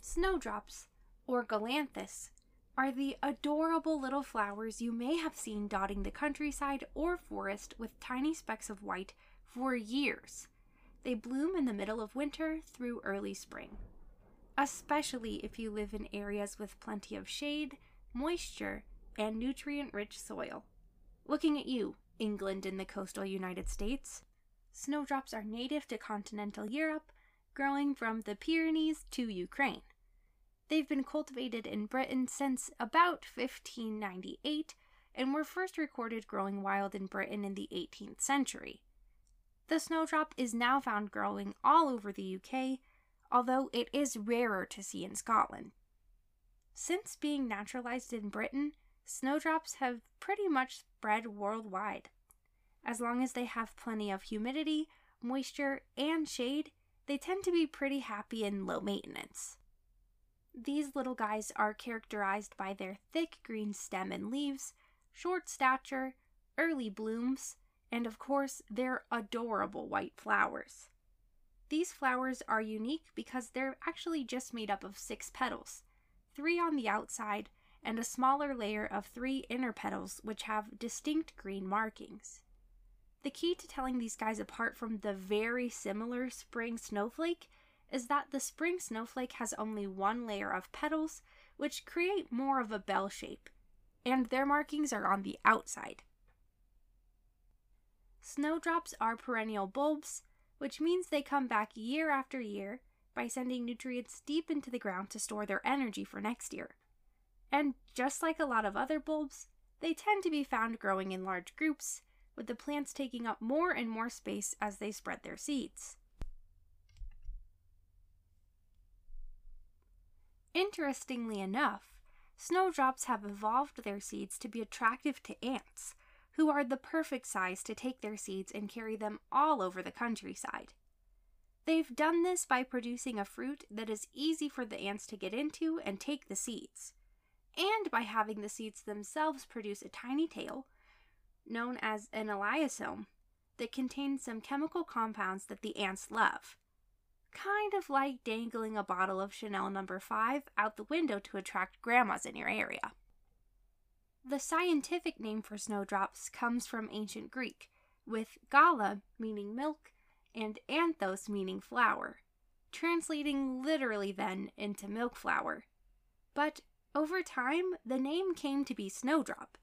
Snowdrops, or galanthus, are the adorable little flowers you may have seen dotting the countryside or forest with tiny specks of white for years. They bloom in the middle of winter through early spring, especially if you live in areas with plenty of shade, moisture, and nutrient rich soil. Looking at you, England in the coastal United States. Snowdrops are native to continental Europe, growing from the Pyrenees to Ukraine. They've been cultivated in Britain since about 1598 and were first recorded growing wild in Britain in the 18th century. The snowdrop is now found growing all over the UK, although it is rarer to see in Scotland. Since being naturalized in Britain, snowdrops have pretty much spread worldwide. As long as they have plenty of humidity, moisture, and shade, they tend to be pretty happy and low maintenance. These little guys are characterized by their thick green stem and leaves, short stature, early blooms, and of course, their adorable white flowers. These flowers are unique because they're actually just made up of six petals, three on the outside and a smaller layer of three inner petals which have distinct green markings. The key to telling these guys apart from the very similar spring snowflake is that the spring snowflake has only one layer of petals, which create more of a bell shape, and their markings are on the outside. Snowdrops are perennial bulbs, which means they come back year after year by sending nutrients deep into the ground to store their energy for next year. And just like a lot of other bulbs, they tend to be found growing in large groups, with the plants taking up more and more space as they spread their seeds. Interestingly enough, snowdrops have evolved their seeds to be attractive to ants, who are the perfect size to take their seeds and carry them all over the countryside. They've done this by producing a fruit that is easy for the ants to get into and take the seeds, and by having the seeds themselves produce a tiny tail, known as an elaiosome, that contains some chemical compounds that the ants love kind of like dangling a bottle of Chanel number no. 5 out the window to attract grandmas in your area. The scientific name for snowdrops comes from ancient Greek, with gala meaning milk and anthos meaning flower, translating literally then into milk flower. But over time, the name came to be snowdrop.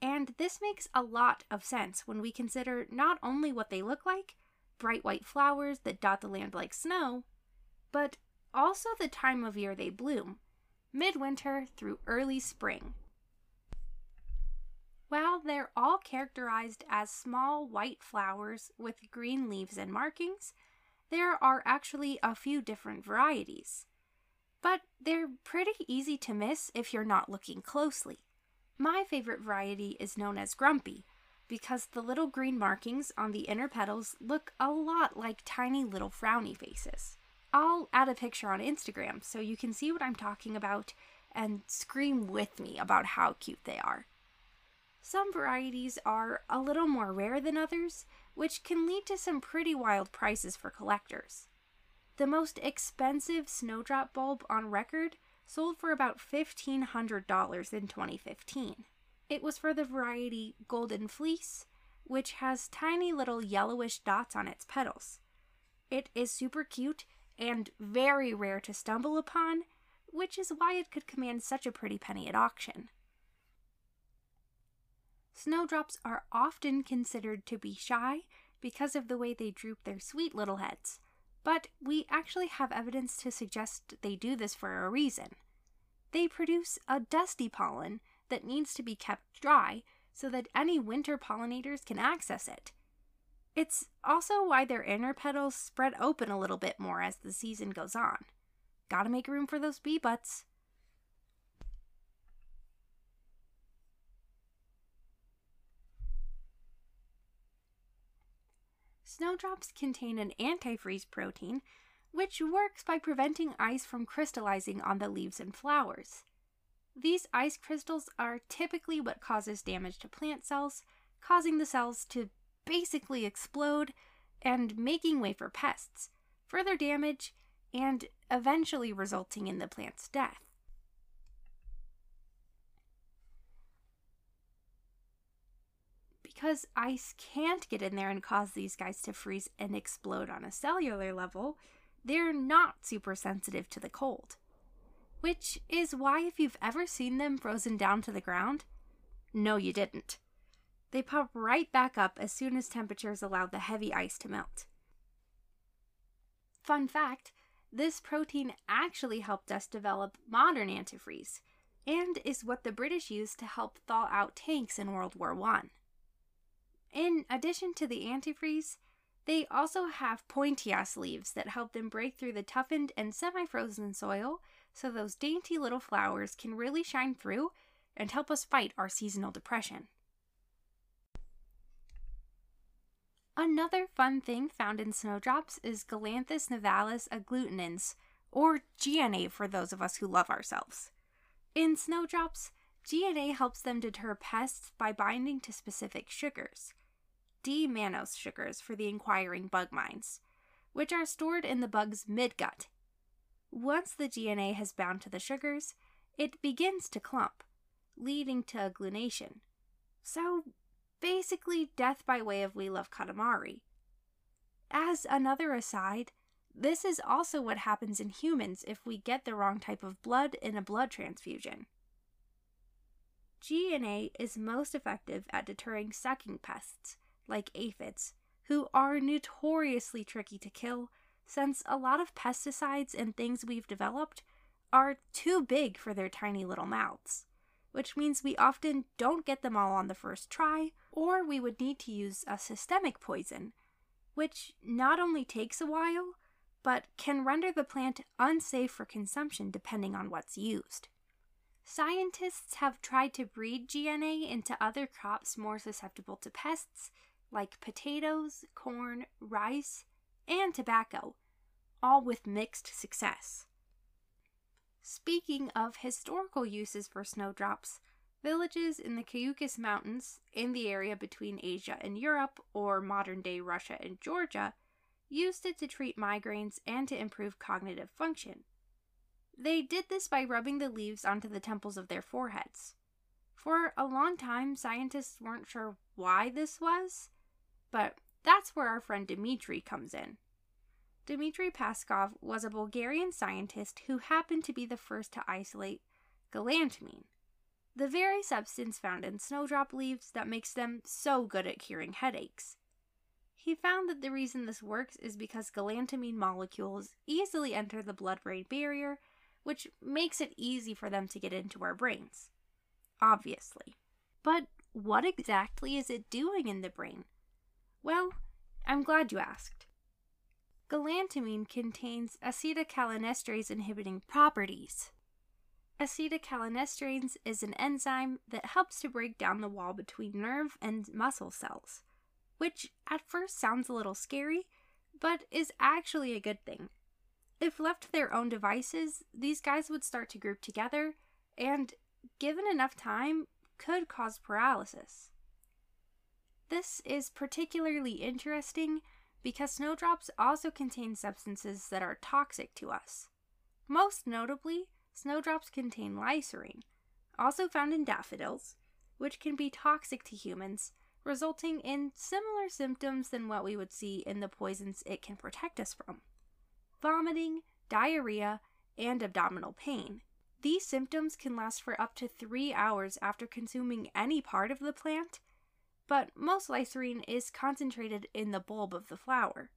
And this makes a lot of sense when we consider not only what they look like, bright white flowers that dot the land like snow, but also the time of year they bloom, midwinter through early spring. While they're all characterized as small white flowers with green leaves and markings, there are actually a few different varieties. But they're pretty easy to miss if you're not looking closely. My favorite variety is known as Grumpy, because the little green markings on the inner petals look a lot like tiny little frowny faces. I'll add a picture on Instagram so you can see what I'm talking about and scream with me about how cute they are. Some varieties are a little more rare than others, which can lead to some pretty wild prices for collectors. The most expensive snowdrop bulb on record sold for about $1,500 in 2015. It was for the variety Golden Fleece, which has tiny little yellowish dots on its petals. It is super cute and very rare to stumble upon, which is why it could command such a pretty penny at auction. Snowdrops are often considered to be shy because of the way they droop their sweet little heads, but we actually have evidence to suggest they do this for a reason. They produce a dusty pollen that needs to be kept dry so that any winter pollinators can access it. It's also why their inner petals spread open a little bit more as the season goes on. Gotta make room for those bee butts. Snowdrops contain an antifreeze protein, which works by preventing ice from crystallizing on the leaves and flowers. These ice crystals are typically what causes damage to plant cells, causing the cells to basically explode and making way for pests, further damage, and eventually resulting in the plant's death. Because ice can't get in there and cause these guys to freeze and explode on a cellular level, they're not super sensitive to the cold. Which is why, if you've ever seen them frozen down to the ground, no, you didn't. They pop right back up as soon as temperatures allow the heavy ice to melt. Fun fact this protein actually helped us develop modern antifreeze and is what the British used to help thaw out tanks in World War I. In addition to the antifreeze, they also have pointias leaves that help them break through the toughened and semi frozen soil so those dainty little flowers can really shine through and help us fight our seasonal depression. Another fun thing found in snowdrops is Galanthus nivalis agglutinins, or GNA for those of us who love ourselves. In snowdrops, GNA helps them deter pests by binding to specific sugars. D-mannose sugars for the inquiring bug minds, which are stored in the bug's midgut. Once the GNA has bound to the sugars, it begins to clump, leading to agglutination. So basically death by way of We Love Katamari. As another aside, this is also what happens in humans if we get the wrong type of blood in a blood transfusion. GNA is most effective at deterring sucking pests, like aphids, who are notoriously tricky to kill since a lot of pesticides and things we've developed are too big for their tiny little mouths which means we often don't get them all on the first try, or we would need to use a systemic poison, which not only takes a while, but can render the plant unsafe for consumption depending on what's used. Scientists have tried to breed GNA into other crops more susceptible to pests, like potatoes, corn, rice, and tobacco, all with mixed success. Speaking of historical uses for snowdrops, villages in the Caucasus Mountains, in the area between Asia and Europe, or modern day Russia and Georgia, used it to treat migraines and to improve cognitive function. They did this by rubbing the leaves onto the temples of their foreheads. For a long time, scientists weren't sure why this was, but that's where our friend Dmitri comes in. Dmitri Paskov was a Bulgarian scientist who happened to be the first to isolate galantamine, the very substance found in snowdrop leaves that makes them so good at curing headaches. He found that the reason this works is because galantamine molecules easily enter the blood brain barrier, which makes it easy for them to get into our brains. Obviously. But what exactly is it doing in the brain? Well, I'm glad you asked. Galantamine contains acetylcholinesterase inhibiting properties. Acetylcholinesterase is an enzyme that helps to break down the wall between nerve and muscle cells, which at first sounds a little scary, but is actually a good thing. If left to their own devices, these guys would start to group together and, given enough time, could cause paralysis. This is particularly interesting because snowdrops also contain substances that are toxic to us. Most notably, snowdrops contain glycerin, also found in daffodils, which can be toxic to humans, resulting in similar symptoms than what we would see in the poisons it can protect us from vomiting, diarrhea, and abdominal pain. These symptoms can last for up to three hours after consuming any part of the plant but most glycerin is concentrated in the bulb of the flower.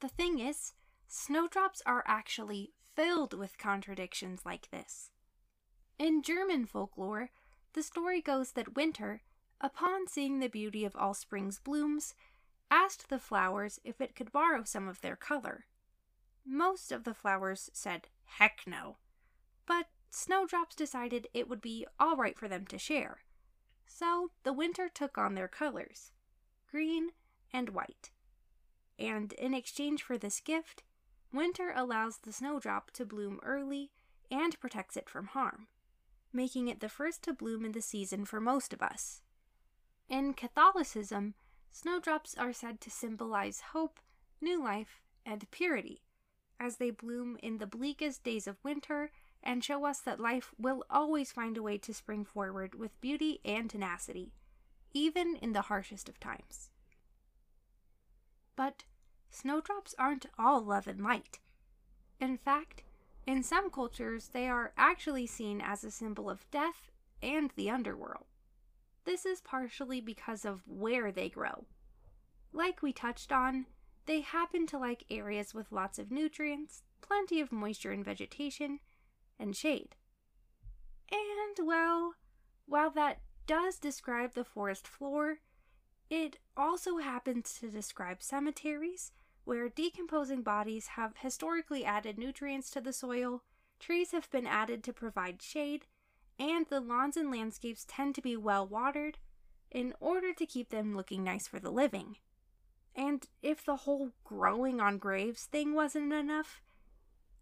The thing is, snowdrops are actually filled with contradictions like this. In German folklore, the story goes that Winter, upon seeing the beauty of all spring's blooms, asked the flowers if it could borrow some of their color. Most of the flowers said, heck no. But Snowdrops decided it would be all right for them to share. So the winter took on their colors green and white. And in exchange for this gift, winter allows the snowdrop to bloom early and protects it from harm, making it the first to bloom in the season for most of us. In Catholicism, snowdrops are said to symbolize hope, new life, and purity, as they bloom in the bleakest days of winter and show us that life will always find a way to spring forward with beauty and tenacity, even in the harshest of times. But snowdrops aren't all love and light. In fact, in some cultures, they are actually seen as a symbol of death and the underworld. This is partially because of where they grow. Like we touched on, they happen to like areas with lots of nutrients, plenty of moisture and vegetation, and shade. And, well, while that does describe the forest floor, it also happens to describe cemeteries where decomposing bodies have historically added nutrients to the soil, trees have been added to provide shade, and the lawns and landscapes tend to be well watered in order to keep them looking nice for the living. And if the whole growing on graves thing wasn't enough,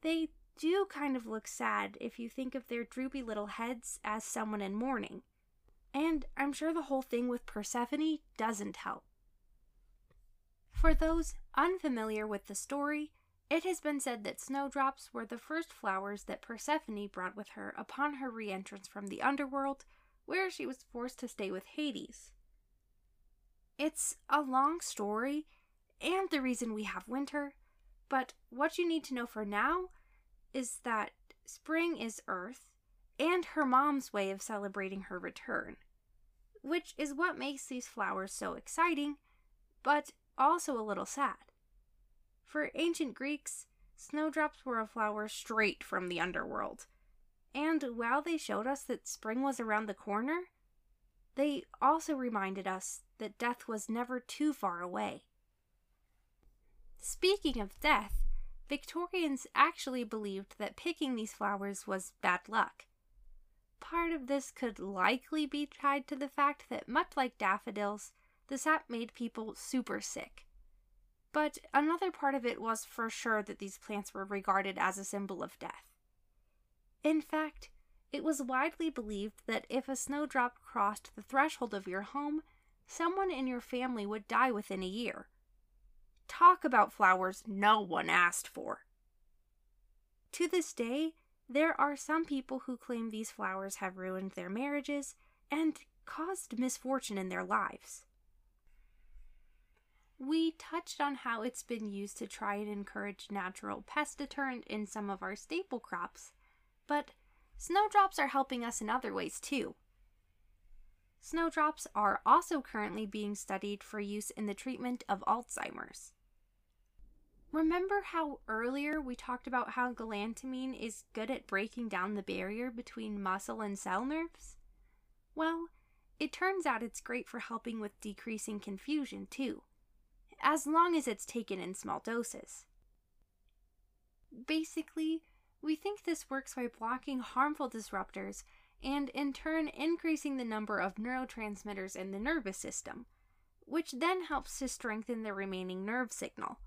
they do kind of look sad if you think of their droopy little heads as someone in mourning. And I'm sure the whole thing with Persephone doesn't help. For those unfamiliar with the story, it has been said that snowdrops were the first flowers that Persephone brought with her upon her re entrance from the underworld, where she was forced to stay with Hades. It's a long story, and the reason we have winter, but what you need to know for now is that spring is Earth and her mom's way of celebrating her return, which is what makes these flowers so exciting, but also a little sad. For ancient Greeks, snowdrops were a flower straight from the underworld. And while they showed us that spring was around the corner, they also reminded us that death was never too far away. Speaking of death, Victorians actually believed that picking these flowers was bad luck. Part of this could likely be tied to the fact that, much like daffodils, the sap made people super sick. But another part of it was for sure that these plants were regarded as a symbol of death. In fact, it was widely believed that if a snowdrop crossed the threshold of your home, someone in your family would die within a year. Talk about flowers no one asked for. To this day, there are some people who claim these flowers have ruined their marriages and caused misfortune in their lives. We touched on how it's been used to try and encourage natural pest deterrent in some of our staple crops, but snowdrops are helping us in other ways too. Snowdrops are also currently being studied for use in the treatment of Alzheimer's. Remember how earlier we talked about how galantamine is good at breaking down the barrier between muscle and cell nerves? Well, it turns out it's great for helping with decreasing confusion too, as long as it's taken in small doses. Basically, we think this works by blocking harmful disruptors and in turn increasing the number of neurotransmitters in the nervous system, which then helps to strengthen the remaining nerve signal.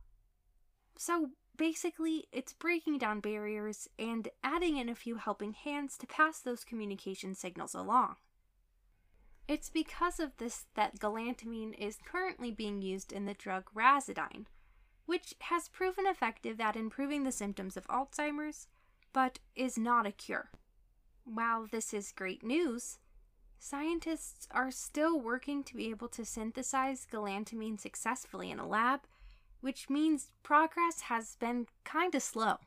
So basically, it's breaking down barriers and adding in a few helping hands to pass those communication signals along. It's because of this that galantamine is currently being used in the drug Razadyne, which has proven effective at improving the symptoms of Alzheimer's, but is not a cure. While this is great news, scientists are still working to be able to synthesize galantamine successfully in a lab which means progress has been kinda slow.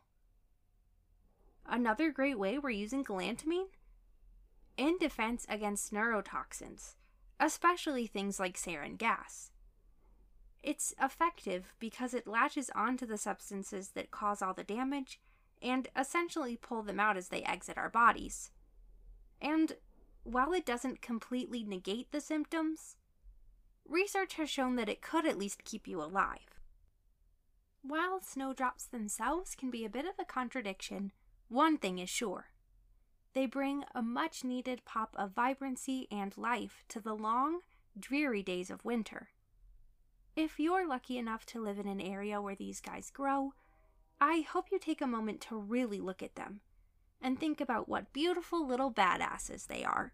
Another great way we're using galantamine? In defense against neurotoxins, especially things like sarin gas. It's effective because it latches onto the substances that cause all the damage and essentially pull them out as they exit our bodies. And while it doesn't completely negate the symptoms, research has shown that it could at least keep you alive. While snowdrops themselves can be a bit of a contradiction, one thing is sure. They bring a much needed pop of vibrancy and life to the long, dreary days of winter. If you're lucky enough to live in an area where these guys grow, I hope you take a moment to really look at them and think about what beautiful little badasses they are.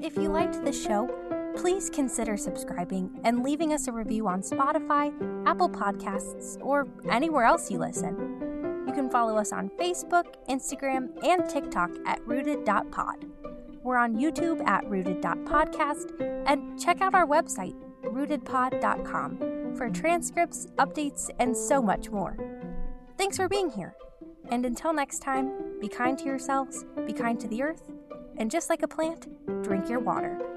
If you liked this show, please consider subscribing and leaving us a review on Spotify, Apple Podcasts, or anywhere else you listen. You can follow us on Facebook, Instagram, and TikTok at rooted.pod. We're on YouTube at rooted.podcast, and check out our website, rootedpod.com, for transcripts, updates, and so much more. Thanks for being here. And until next time, be kind to yourselves, be kind to the earth, and just like a plant, drink your water.